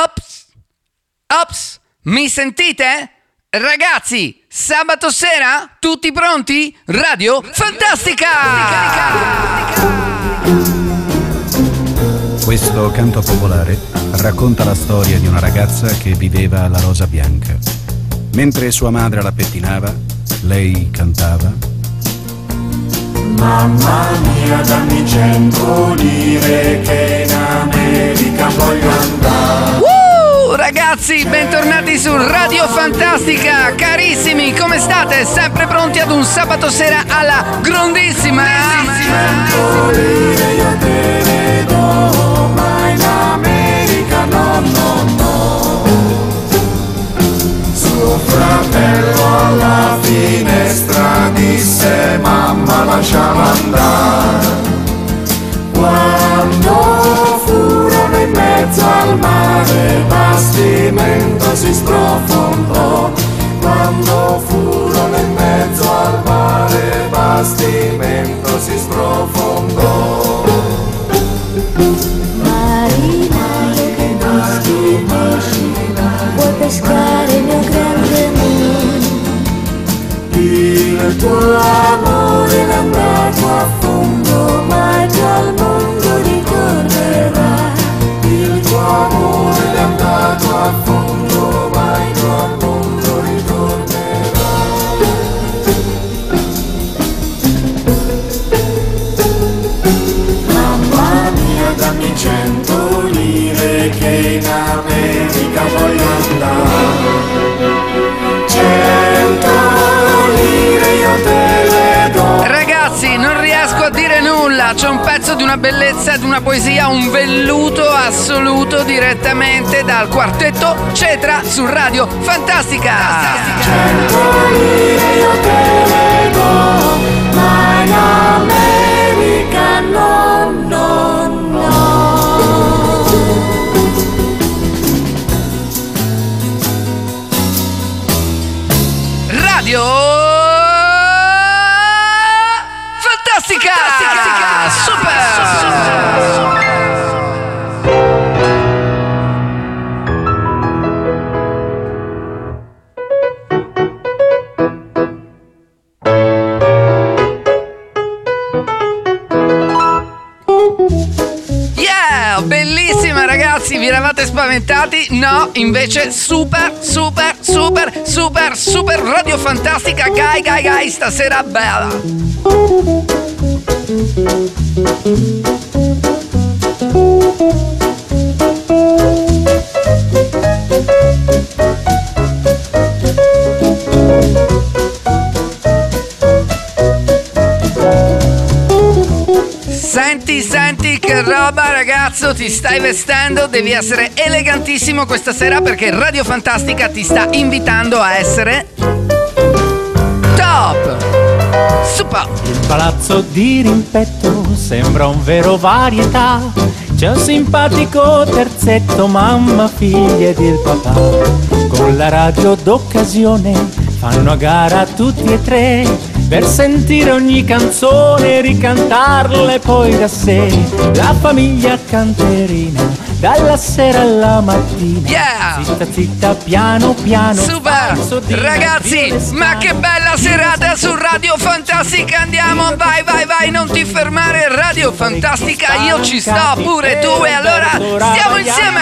Ops! Ops! Mi sentite? Ragazzi, sabato sera? Tutti pronti? Radio Fantastica! Questo canto popolare racconta la storia di una ragazza che viveva alla rosa bianca. Mentre sua madre la pettinava, lei cantava. Mamma mia, dammi cento lire che in America voglio andare. Uh, ragazzi, bentornati su Radio Fantastica. Carissimi, come state? Sempre pronti ad un sabato sera alla grandissima. Cento lire io te le do, ma in America no, no, no. Fratello alla finestra disse mamma lasciala andare. Quando furono in mezzo al mare, bastimento si sprofondò. Quando furono in mezzo al mare, bastimento bellezza ed una poesia, un velluto assoluto direttamente dal quartetto Cetra su Radio Fantastica. No. Radio Fantastica! Super! Ragazzi, vi eravate spaventati? No, invece super, super, super, super, super radio fantastica, gai, gai, gai, stasera bella. Senti, senti che roba ragazzo, ti stai vestendo, devi essere elegantissimo questa sera perché Radio Fantastica ti sta invitando a essere Super! Il palazzo di rimpetto sembra un vero varietà. C'è un simpatico terzetto, mamma, figlia ed il papà. Con la radio d'occasione fanno a gara tutti e tre. Per sentire ogni canzone, ricantarle poi da sé. La famiglia canterina, dalla sera alla mattina. Yeah! Zitta zitta, piano piano. Super! Ragazzi, ma che bella serata su Radio Fantastica! Andiamo, vai, vai, vai, non ti fermare, Radio Fantastica, io ci sto pure tu e allora stiamo insieme!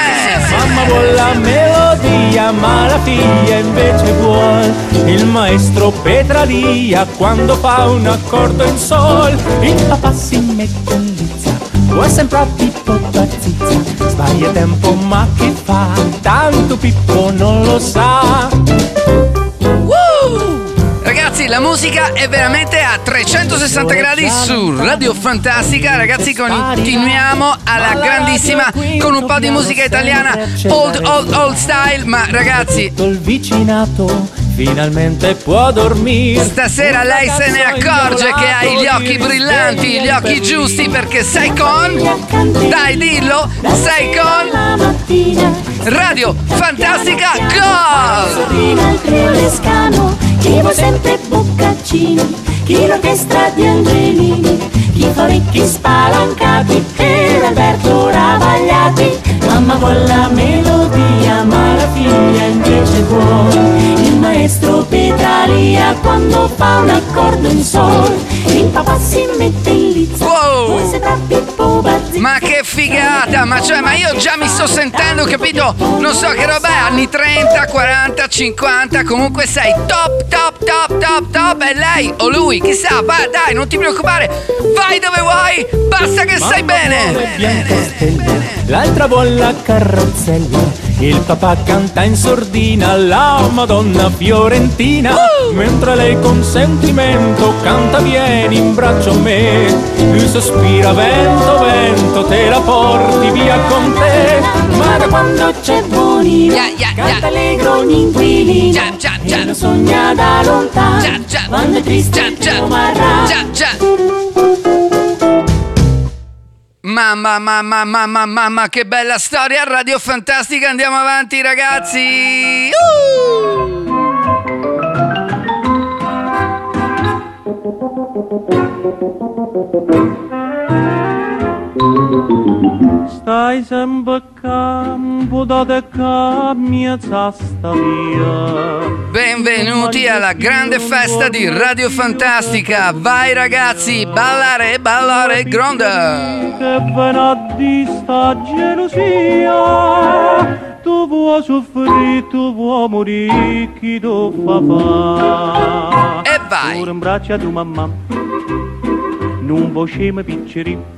Mamma vuole la melodia, ma la figlia invece vuole il maestro Petralia quando fa un accordo in sol. Il papà si mette in lizza, vuoi sempre a Pippo bazzizza. Sbaglia tempo, ma che fa? Tanto Pippo non lo sa. Woo! Ragazzi, la musica è veramente a 360 gradi su Radio Fantastica. Ragazzi, continuiamo alla grandissima con un po' di musica italiana, old, old, old style. Ma ragazzi, Tutto il vicinato finalmente può dormire. Stasera lei se ne accorge che hai gli occhi brillanti, gli occhi giusti perché sei con... Dai dillo, sei con Radio Fantastica Go! prima il trio Lescano, chi vuole sempre boccaccini, chi l'orchestra di Angelini, chi fa orecchi spalancati, e Alberto Ravagliati, mamma vuole la maestro Petralia quando fa un accordo in sol Il papà si mette in lizza Wow. Ma che figata! Ma cioè, ma io già mi sto sentendo, capito? Non so che roba è, anni 30, 40, 50, comunque sei top, top, top, top, top, e lei o lui, chissà, va, dai, non ti preoccupare, vai dove vuoi, basta che stai bene! Biancastella, l'altra vuole la carrozzella. Il papà canta in sordina la Madonna Fiorentina. Mentre lei con sentimento canta vieni in braccio a me. Lui sospira vento, vento, te la porti via con te. Ma da quando c'è Bonino ya, ya. Canta allegro ogni inquilino Già, già, già. E lo sogna da lontano Già, già. Quando è triste Già, il Mamma, mamma, mamma, mamma, che bella storia, Radio Fantastica, andiamo avanti ragazzi! Uh! Stai sempre campo da te mia. Benvenuti alla grande festa di Radio Fantastica. Vai ragazzi, ballare, ballare, grande. che vena di sta gelosia tu vuoi soffrire tu vuoi morire chi tu fa fa E vai. ora in braccio a tua mamma non vuoi scema picceri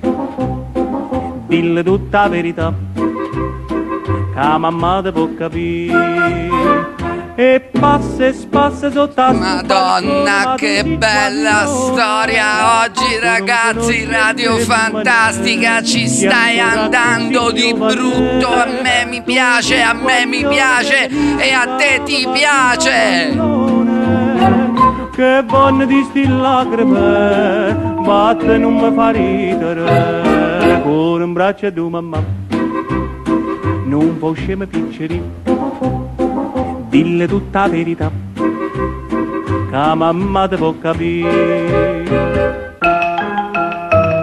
dille tutta la verità che mamma te può capire e passa e spassa sotto Madonna, che bella storia oggi ragazzi, Radio Fantastica ci stai andando di brutto, a me mi piace, a me mi piace e a te ti piace. Che vanno di sti lacrime, ma te non mi fa ridere. Cuore in braccio a tua mamma, non può scema picceri, dille tutta la verità, che mamma te può capire.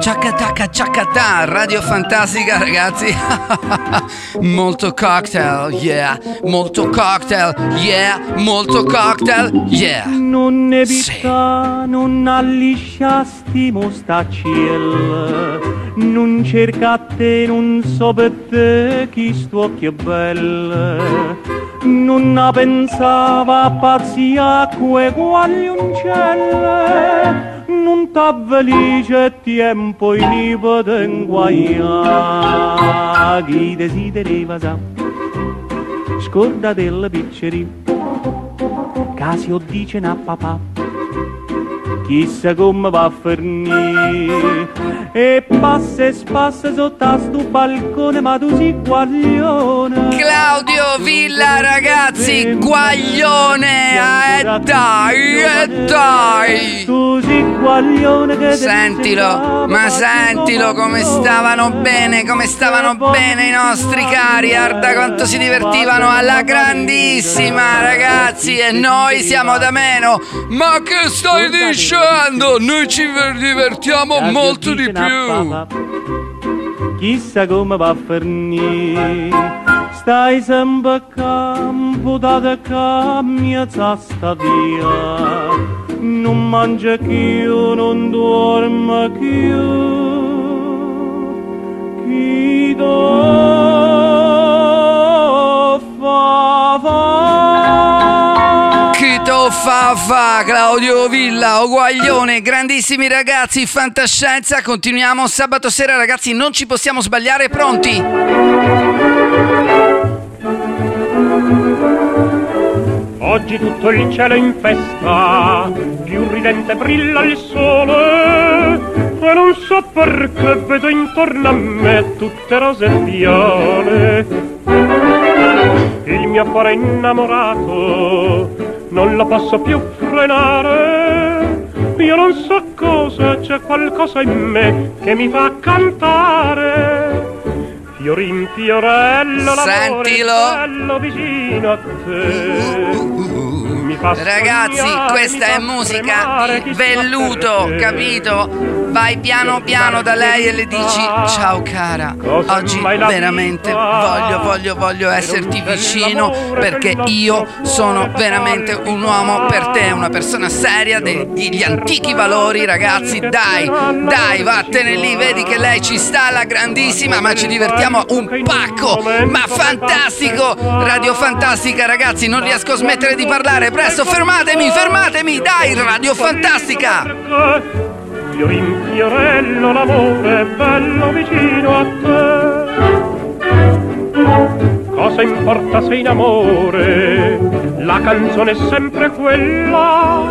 Ciacatacca ciacatà, Radio Fantastica ragazzi. molto cocktail, yeah. Molto cocktail, yeah. Molto cocktail, yeah. Non ne Sì. pitta, non allisciasti mostacciel, non cerca a te, non so per te chi sto occhio bello, non pensava a pazzia quei guaglioncelle, non t'avvelice tempo in ipoten guaia, chi desidereva sa, scorda della piccerina casi o dice a papà. Chissà come va a finire e passa e spassa sotto a sto balcone ma tu sei guaglione Claudio Villa ragazzi, guaglione, eh dai, eh dai. tu sei guaglione che Sentilo, ma sentilo come stavano bene, come stavano bene i nostri cari, guarda quanto si divertivano alla grandissima ragazzi e noi siamo da meno. Ma che stai dicendo? Noi ci divertiamo molto di più. Chissà come va a finire Stai sempre a campo da cambia sta via. Non mangia più, non dorme più fa fa Claudio Villa, Oguaglione, grandissimi ragazzi, fantascienza, continuiamo sabato sera ragazzi, non ci possiamo sbagliare, pronti? Oggi tutto il cielo è in festa, più ridente brilla il sole, e non so perché vedo intorno a me tutte rose e viole. Il mio cuore innamorato non lo posso più frenare, io non so cosa, c'è qualcosa in me che mi fa cantare. Fiorin fiorello, l'amore Sentilo. bello vicino a te. Ragazzi, questa è musica di velluto, capito? Vai piano piano da lei e le dici ciao cara, oggi veramente voglio, voglio, voglio esserti vicino perché io sono veramente un uomo per te, una persona seria degli antichi valori, ragazzi, dai, dai, vattene lì, vedi che lei ci sta, la grandissima, ma ci divertiamo un pacco, ma fantastico, radio fantastica, ragazzi, non riesco a smettere di parlare, presto, fermatemi, fermatemi, dai, radio fantastica! Fior in fiorello l'amore bello vicino a te. Cosa importa se in amore? La canzone è sempre quella.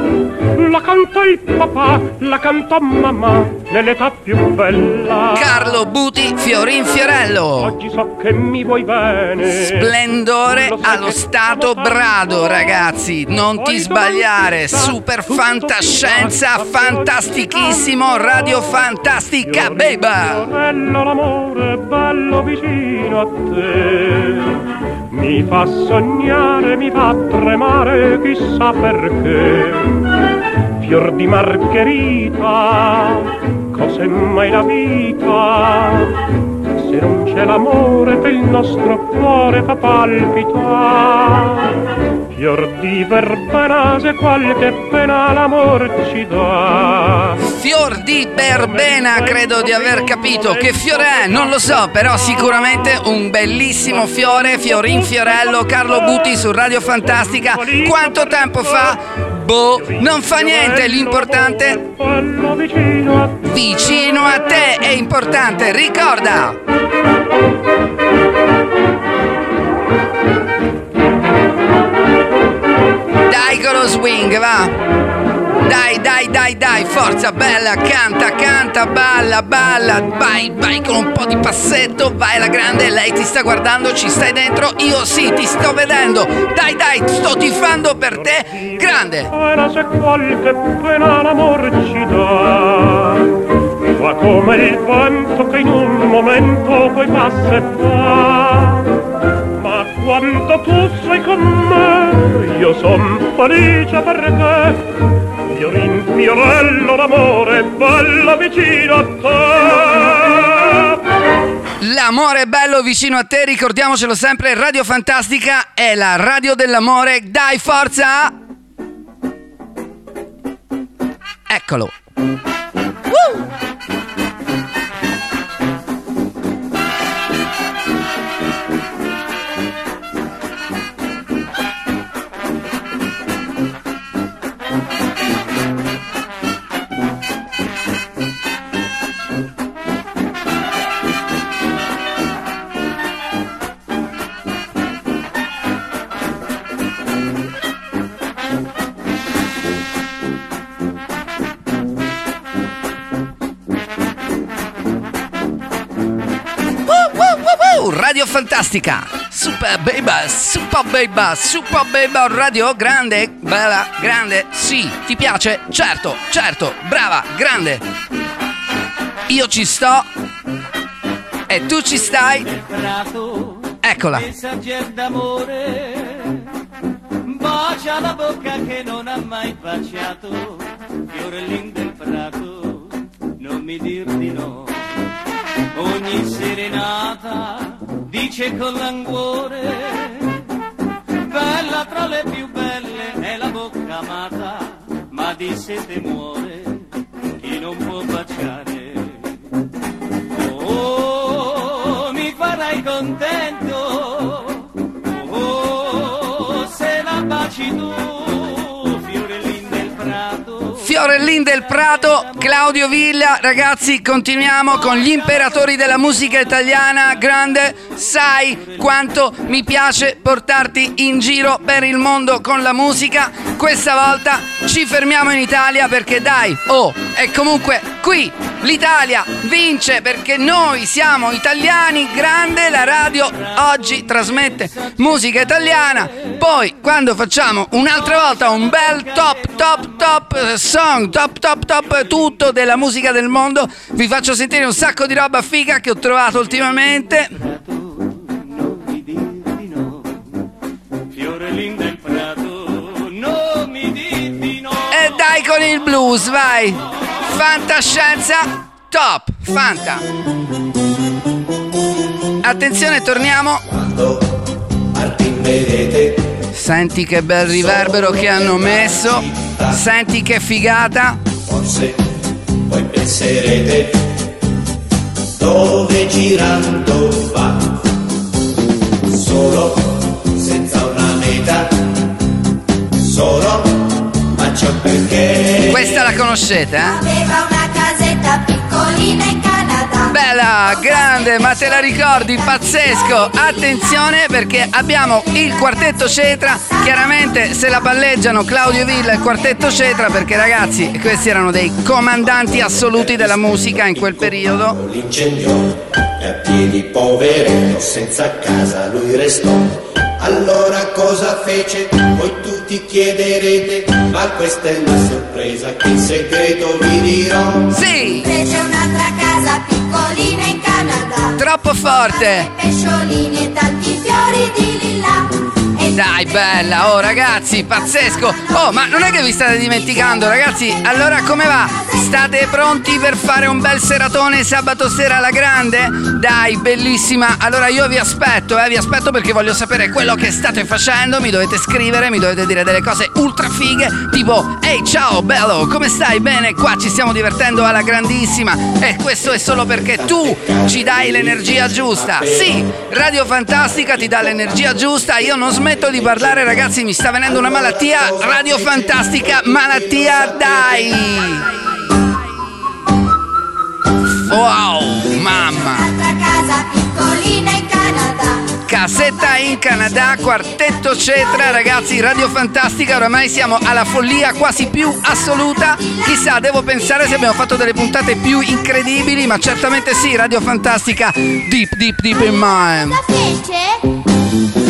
La canta il papà, la canta mamma nell'età più bella. Carlo Buti Fiorin Fiorello. Oggi so che mi vuoi bene. Splendore allo stato brado, ragazzi. Non ti sbagliare. Super fantascienza, fantastichissimo, radio fantastica, beba. Fiorello l'amore bello vicino a te. Mi fa sognare, mi fa tremare, chissà perché. Fior di margherita, cos'è mai la vita? Se non c'è l'amore che il nostro cuore fa palpitare. Fior di verbena, se qualche pena l'amor ci dà. Fior di verbena, credo di aver capito. Che fiore è? Non lo so, però sicuramente un bellissimo fiore. Fiorin Fiorello, Carlo Buti su Radio Fantastica. Quanto tempo fa? Boh, non fa niente, l'importante Quello vicino a te. vicino a te è importante, ricorda! Dai con lo swing, va! Dai, dai, dai, dai, forza, bella, canta, canta, balla, balla, vai, vai con un po' di passetto, vai alla grande, lei ti sta guardando, ci stai dentro, io sì, ti sto vedendo, dai, dai, sto tifando per te, grande! Pena se qualche pena l'amor ci dà. Ma come il vento che in un momento poi passa e va. Quando tu sei con me, io son felice perché Fiorin fiorello d'amore, bello vicino a te. L'amore è bello vicino a te, ricordiamocelo sempre, Radio Fantastica è la radio dell'amore, dai forza! Eccolo! Woo, Fantastica! Super Beba, Super Beba, Super Beba Radio grande, bella, grande, sì, ti piace? Certo, certo, brava, grande! Io ci sto e tu ci stai? Eccola! bacia la bocca che non ha mai baciato fiorellin del prato non mi dir di no ogni serenata dice con languore bella tra le più belle è la bocca amata ma di sete muore del Prato, Claudio Villa, ragazzi, continuiamo con gli imperatori della musica italiana. Grande, sai quanto mi piace portarti in giro per il mondo con la musica. Questa volta ci fermiamo in Italia perché dai, oh, e comunque qui l'Italia vince perché noi siamo italiani. Grande, la radio oggi trasmette musica italiana. Poi quando facciamo un'altra volta un bel top, top, top song, top, top, top tutto della musica del mondo, vi faccio sentire un sacco di roba figa che ho trovato ultimamente. Del prato, no. il blues, vai. Fantascienza top, Fanta. Attenzione, torniamo. Senti che bel riverbero che hanno messo. Senti che figata. Forse poi penserete dove girando va, solo senza una meta, solo ma c'è perché. Questa la conoscete, eh? Aveva una casetta piccolina in Canada. Bella, grande, ma te la ricordi? Pazzesco! Attenzione perché abbiamo il quartetto Cetra. Chiaramente se la balleggiano Claudio Villa e il quartetto Cetra perché ragazzi, questi erano dei comandanti assoluti della musica in quel periodo. L'incendio e a piedi poveretto, senza casa lui restò. Allora cosa fece? Voi tutti chiederete, ma questa è una sorpresa che in segreto vi dirò. Sì! Fece un'altra casa. Troppo forte! Pesciolini e tanti fiori di lilla. Dai, bella, oh ragazzi, pazzesco! Oh, ma non è che vi state dimenticando, ragazzi? Allora come va? State pronti per fare un bel seratone sabato sera alla grande? Dai, bellissima! Allora io vi aspetto, eh, vi aspetto perché voglio sapere quello che state facendo, mi dovete scrivere, mi dovete dire delle cose ultra fighe, tipo Ehi, ciao, bello, come stai? Bene, qua ci stiamo divertendo alla grandissima e questo è solo perché tu ci dai l'energia giusta. Sì, Radio Fantastica ti dà l'energia giusta, io non smetto di parlare, ragazzi, mi sta venendo una malattia, Radio Fantastica, malattia, dai! Wow, mamma! Casetta in Canada, quartetto Cetra, ragazzi, Radio Fantastica, oramai siamo alla follia quasi più assoluta. Chissà, devo pensare se abbiamo fatto delle puntate più incredibili, ma certamente sì, Radio Fantastica, deep, deep, deep in mind. Cosa fece?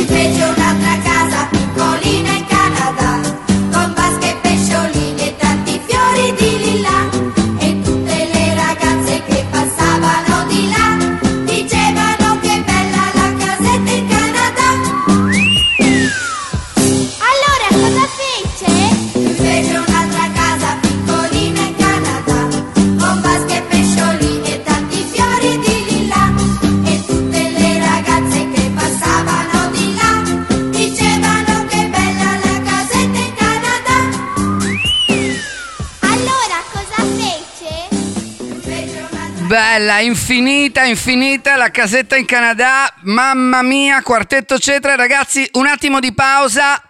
Bella, infinita, infinita, la casetta in Canada, mamma mia, quartetto Cetra, ragazzi, un attimo di pausa.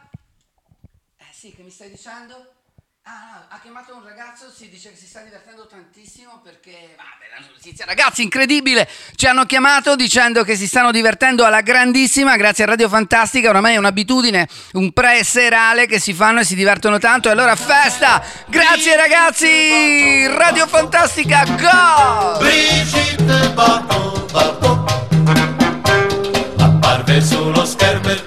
Eh sì, che mi stai dicendo? Ah, no, ha chiamato un ragazzo, si dice che si sta divertendo tantissimo perché, vabbè, la notizia, ragazzi, incredibile, ci hanno chiamato dicendo che si stanno divertendo alla grandissima grazie a Radio Fantastica, oramai è un'abitudine, un pre-serale che si fanno e si divertono tanto. E allora festa, grazie ragazzi, Radio Fantastica, go! Brigitte Bardot, Bardot Apparve sullo schermo il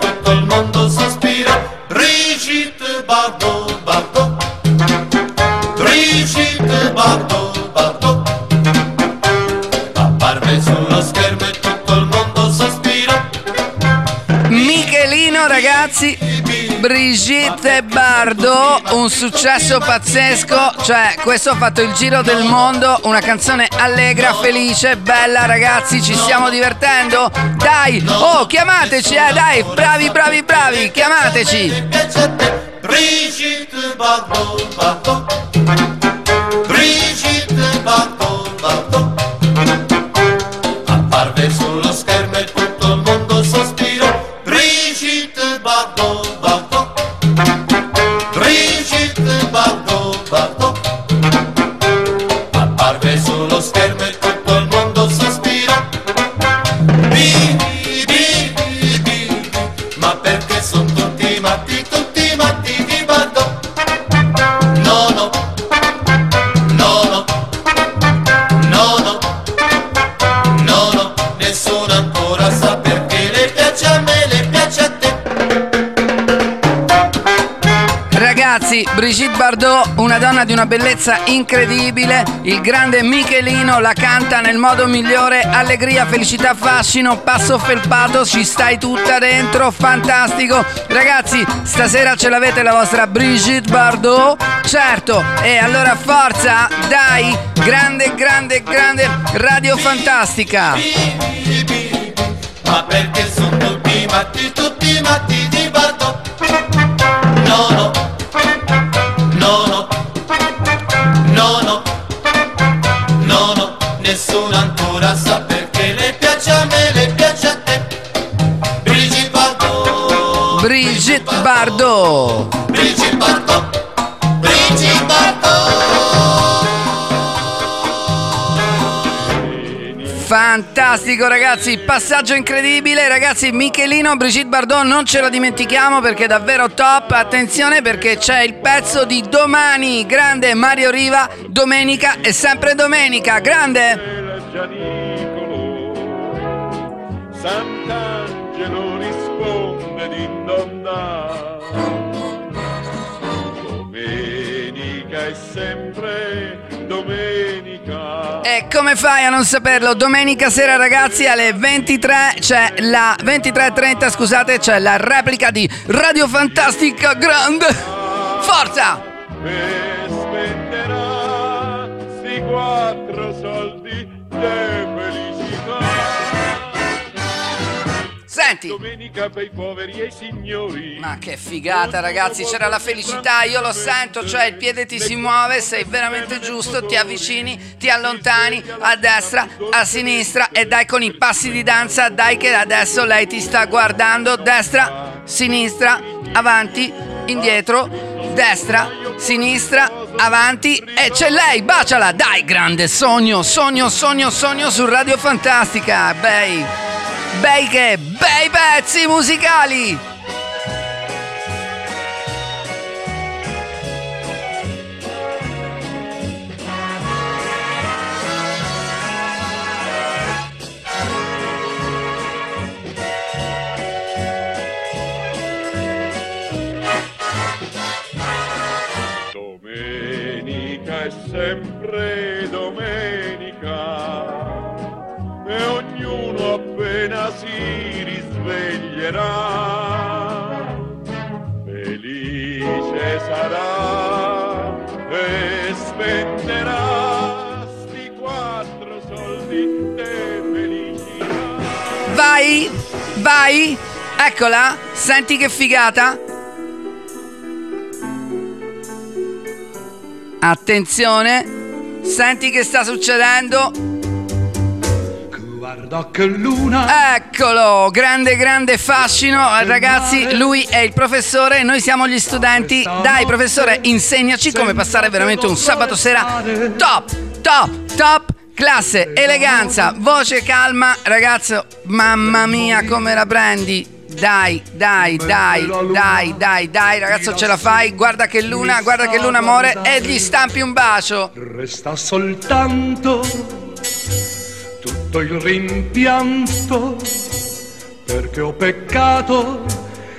ragazzi, Brigitte Bardot, un successo pazzesco, cioè questo ha fatto il giro del mondo, una canzone allegra, felice, bella ragazzi, ci stiamo divertendo? Dai, oh chiamateci eh, dai, bravi bravi bravi, chiamateci! Brigitte Bardot, Bardot Bardot, una donna di una bellezza incredibile. Il grande Michelino la canta nel modo migliore. Allegria, felicità, fascino, passo felpato, ci stai tutta dentro, fantastico. Ragazzi, stasera ce l'avete la vostra Brigitte Bardot? Certo, e allora forza, dai, grande, grande, grande Radio Fantastica. Ma perché sono tutti matti, tutti matti di Bardot? No, no, Brigitte Bardot. Brigitte Bardot, Brigitte Bardot. Fantastico ragazzi, passaggio incredibile ragazzi, Michelino, Brigitte Bardot non ce la dimentichiamo perché è davvero top, attenzione perché c'è il pezzo di domani, grande Mario Riva, domenica e sempre domenica, grande! È sempre domenica E come fai a non saperlo? Domenica sera ragazzi alle 23 c'è la 23.30 scusate c'è la replica di Radio Fantastica Grande Forza! E spenderà sti quattro soldi de Senti! Domenica per i poveri e i signori Ma che figata ragazzi, c'era la felicità, io lo sento, cioè il piede ti si muove, sei veramente giusto, ti avvicini, ti allontani a destra, a sinistra e dai con i passi di danza, dai che adesso lei ti sta guardando, destra, sinistra, avanti, indietro, destra, sinistra, avanti e c'è lei, baciala, dai grande sogno, sogno, sogno, sogno su Radio Fantastica, bei, bei che, bei pezzi musicali! Eccola, senti che figata. Attenzione, senti che sta succedendo. Guarda che luna Eccolo, grande grande fascino, ragazzi, lui è il professore, noi siamo gli studenti. Dai professore, insegnaci come passare veramente un sabato sera top, top, top. Classe, eleganza, voce calma, ragazzo, mamma mia come la prendi. Dai, dai, dai, dai, dai, dai, ragazzo ce la fai. Guarda che luna, guarda che luna amore e gli stampi un bacio. resta soltanto tutto il rimpianto perché ho peccato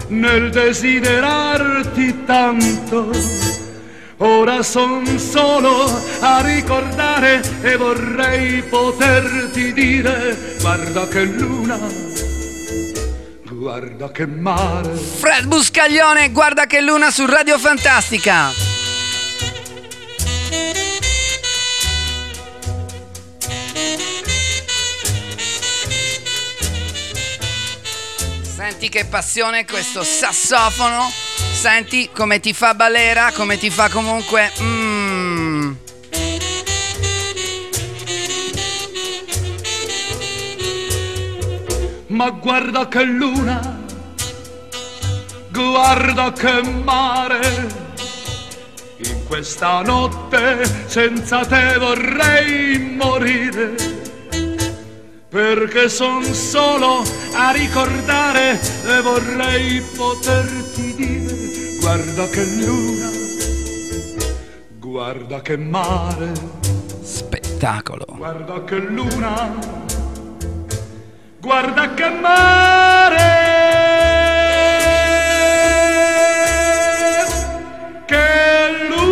nel desiderarti tanto. Ora son solo a ricordare e vorrei poterti dire guarda che luna, guarda che mare. Fred Buscaglione, guarda che luna su Radio Fantastica. Senti che passione questo sassofono. Senti come ti fa balera, come ti fa comunque... mm. Ma guarda che luna, guarda che mare. In questa notte senza te vorrei morire. Perché son solo a ricordare e vorrei poterti dire. Guarda che luna, guarda che mare. Spettacolo. Guarda che luna, Guarda che mare! Che luna!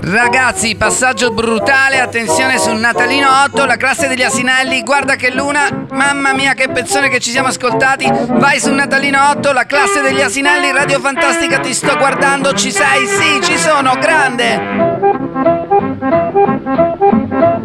Ragazzi, passaggio brutale, attenzione sul Natalino 8, la classe degli Asinelli, guarda che luna, mamma mia che pezzone che ci siamo ascoltati, vai su Natalino 8, la classe degli Asinelli, Radio Fantastica, ti sto guardando, ci sei, sì, ci sono, grande!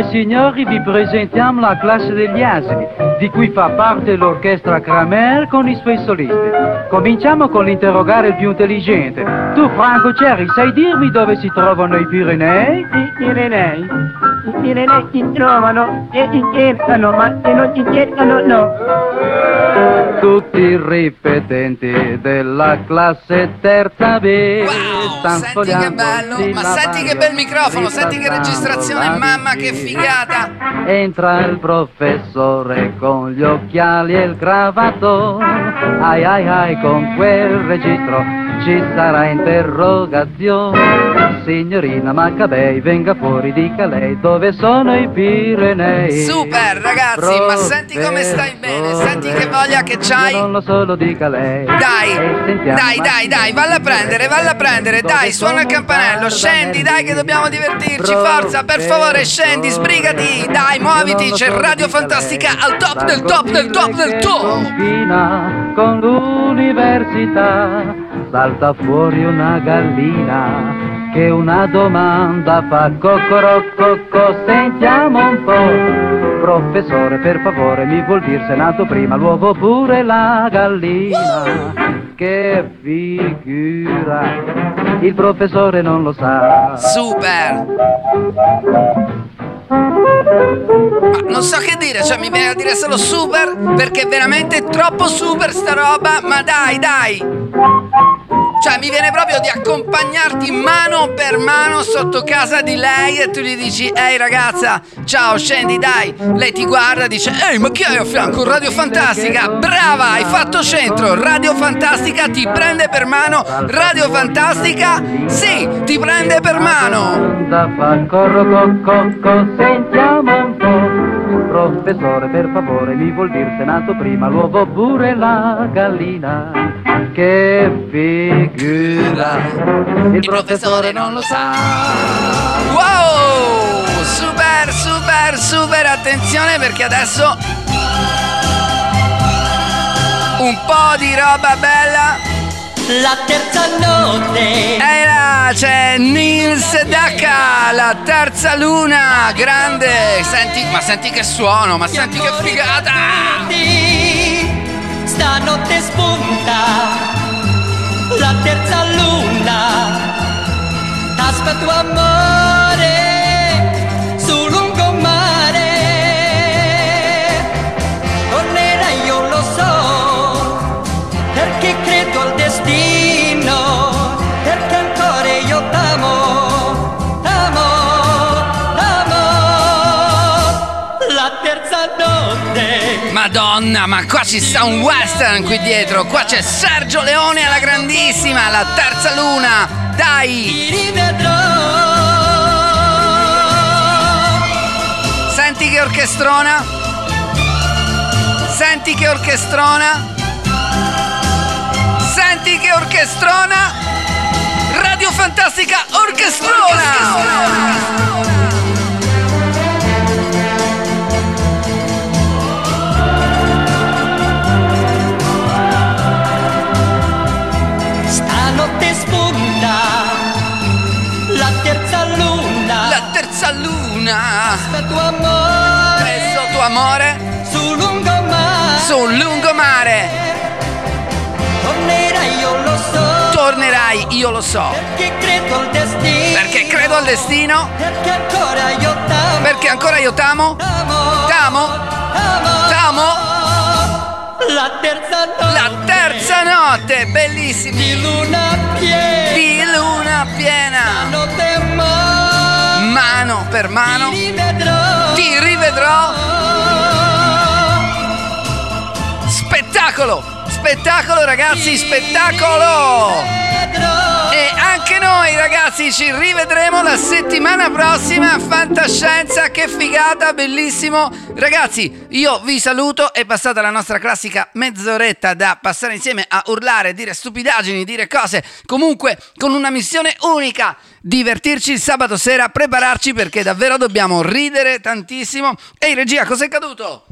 e signori, vi presentiamo la classe degli asini, di cui fa parte l'orchestra Kramer con i suoi solisti. Cominciamo con l'interrogare il più intelligente. Tu, Franco Cerri, sai dirmi dove si trovano i Pirenei? I Pirenei? I Pirenei si trovano e si cercano, ma se non si cercano no. Tutti i ripetenti della classe terza B stanno Senti che bello, ma senti che bel microfono, senti che registrazione, mamma che figata! Entra il professore con gli occhiali e il cravato. Ai ai ai, con quel registro ci sarà interrogazione. Signorina Maccabei, venga fuori, dica lei dove sono i Pirenei. Super ragazzi, ma senti come stai bene, senti che voglia che c'hai. Non lo so, lo dica lei. Dai, dai, dai, dai, valla a prendere, valla a prendere, dai, suona il campanello, scendi, dai che dobbiamo divertirci, forza, per favore, scendi, sbrigati, dai, muoviti, c'è Radio Fantastica al top del top del top del top. con l'università salta fuori una gallina che una domanda fa cocorococco sentiamo un po' professore per favore mi vuol dire se è nato prima l'uovo oppure la gallina che figura il professore non lo sa Super! Non so che dire, cioè mi viene a dire solo super perché è veramente troppo super sta roba, ma dai, dai! Cioè mi viene proprio di accompagnarti mano per mano sotto casa di lei e tu gli dici Ehi ragazza, ciao scendi dai. Lei ti guarda e dice Ehi ma chi hai a fianco? Radio Fantastica? Brava, hai fatto centro. Radio Fantastica ti prende per mano. Radio Fantastica Sì, ti prende per mano. Sentiamo un po'. Professore, per favore, mi vuol dire se nato prima l'uovo oppure la gallina? Che figura! Il professore non lo sa. Wow! Super, super, super, attenzione perché adesso un po' di roba bella. La terza notte. E là c'è Nils Dacca, la terza luna, grande. Senti, ma senti che suono, ma senti che figata. Stanotte spunta la terza luna. T'aspetto amore Madonna, ma qua ci sta un western qui dietro. Qua c'è Sergio Leone alla grandissima, la terza luna. Dai! Senti che orchestrona? Senti che orchestrona? Senti che orchestrona? Radio Fantastica Orchestrona! Luna. tuo amore. Presso tuo amore. Sul lungomare. Sul lungomare. Tornerai, io lo so. Tornerai, io lo so. Perché credo al destino. Perché credo al destino. Perché ancora io t'amo. Perché ancora io t'amo. T'amo. T'amo. La terza notte. La terza notte, bellissimi. Di luna piena. Mano per mano. Ti rivedrò. Spettacolo! Spettacolo ragazzi, spettacolo! Noi ragazzi ci rivedremo la settimana prossima. Fantascienza, che figata, bellissimo. Ragazzi, io vi saluto. È passata la nostra classica mezz'oretta da passare insieme a urlare, dire stupidaggini, dire cose. Comunque con una missione unica. Divertirci il sabato sera, prepararci perché davvero dobbiamo ridere tantissimo. Ehi regia, cos'è caduto?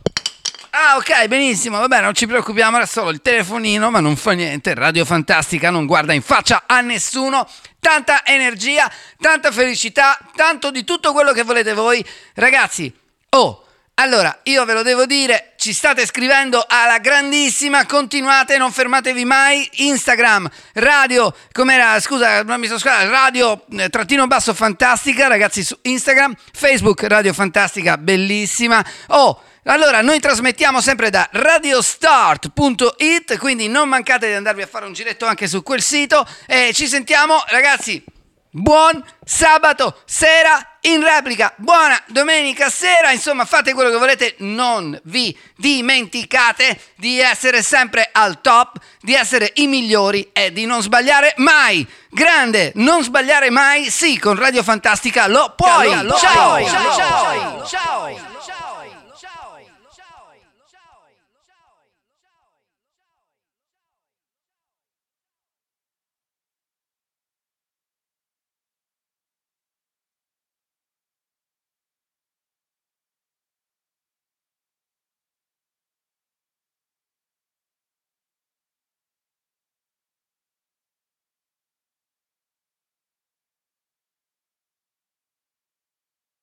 Ah, ok, benissimo, va bene, non ci preoccupiamo, era solo il telefonino, ma non fa niente. Radio Fantastica non guarda in faccia a nessuno. Tanta energia, tanta felicità, tanto di tutto quello che volete voi. Ragazzi, oh, allora, io ve lo devo dire, ci state scrivendo alla grandissima, continuate, non fermatevi mai. Instagram, radio, com'era, scusa, non mi sono scusato, radio eh, trattino basso fantastica, ragazzi, su Instagram, Facebook, Radio Fantastica, bellissima. Oh, allora, noi trasmettiamo sempre da radiostart.it, quindi non mancate di andarvi a fare un giretto anche su quel sito e ci sentiamo, ragazzi. Buon sabato sera in replica, buona domenica sera, insomma fate quello che volete, non vi dimenticate di essere sempre al top, di essere i migliori e di non sbagliare mai. Grande, non sbagliare mai, sì, con Radio Fantastica lo puoi. Lo ciao, ciao, ciao, puoi. ciao, ciao.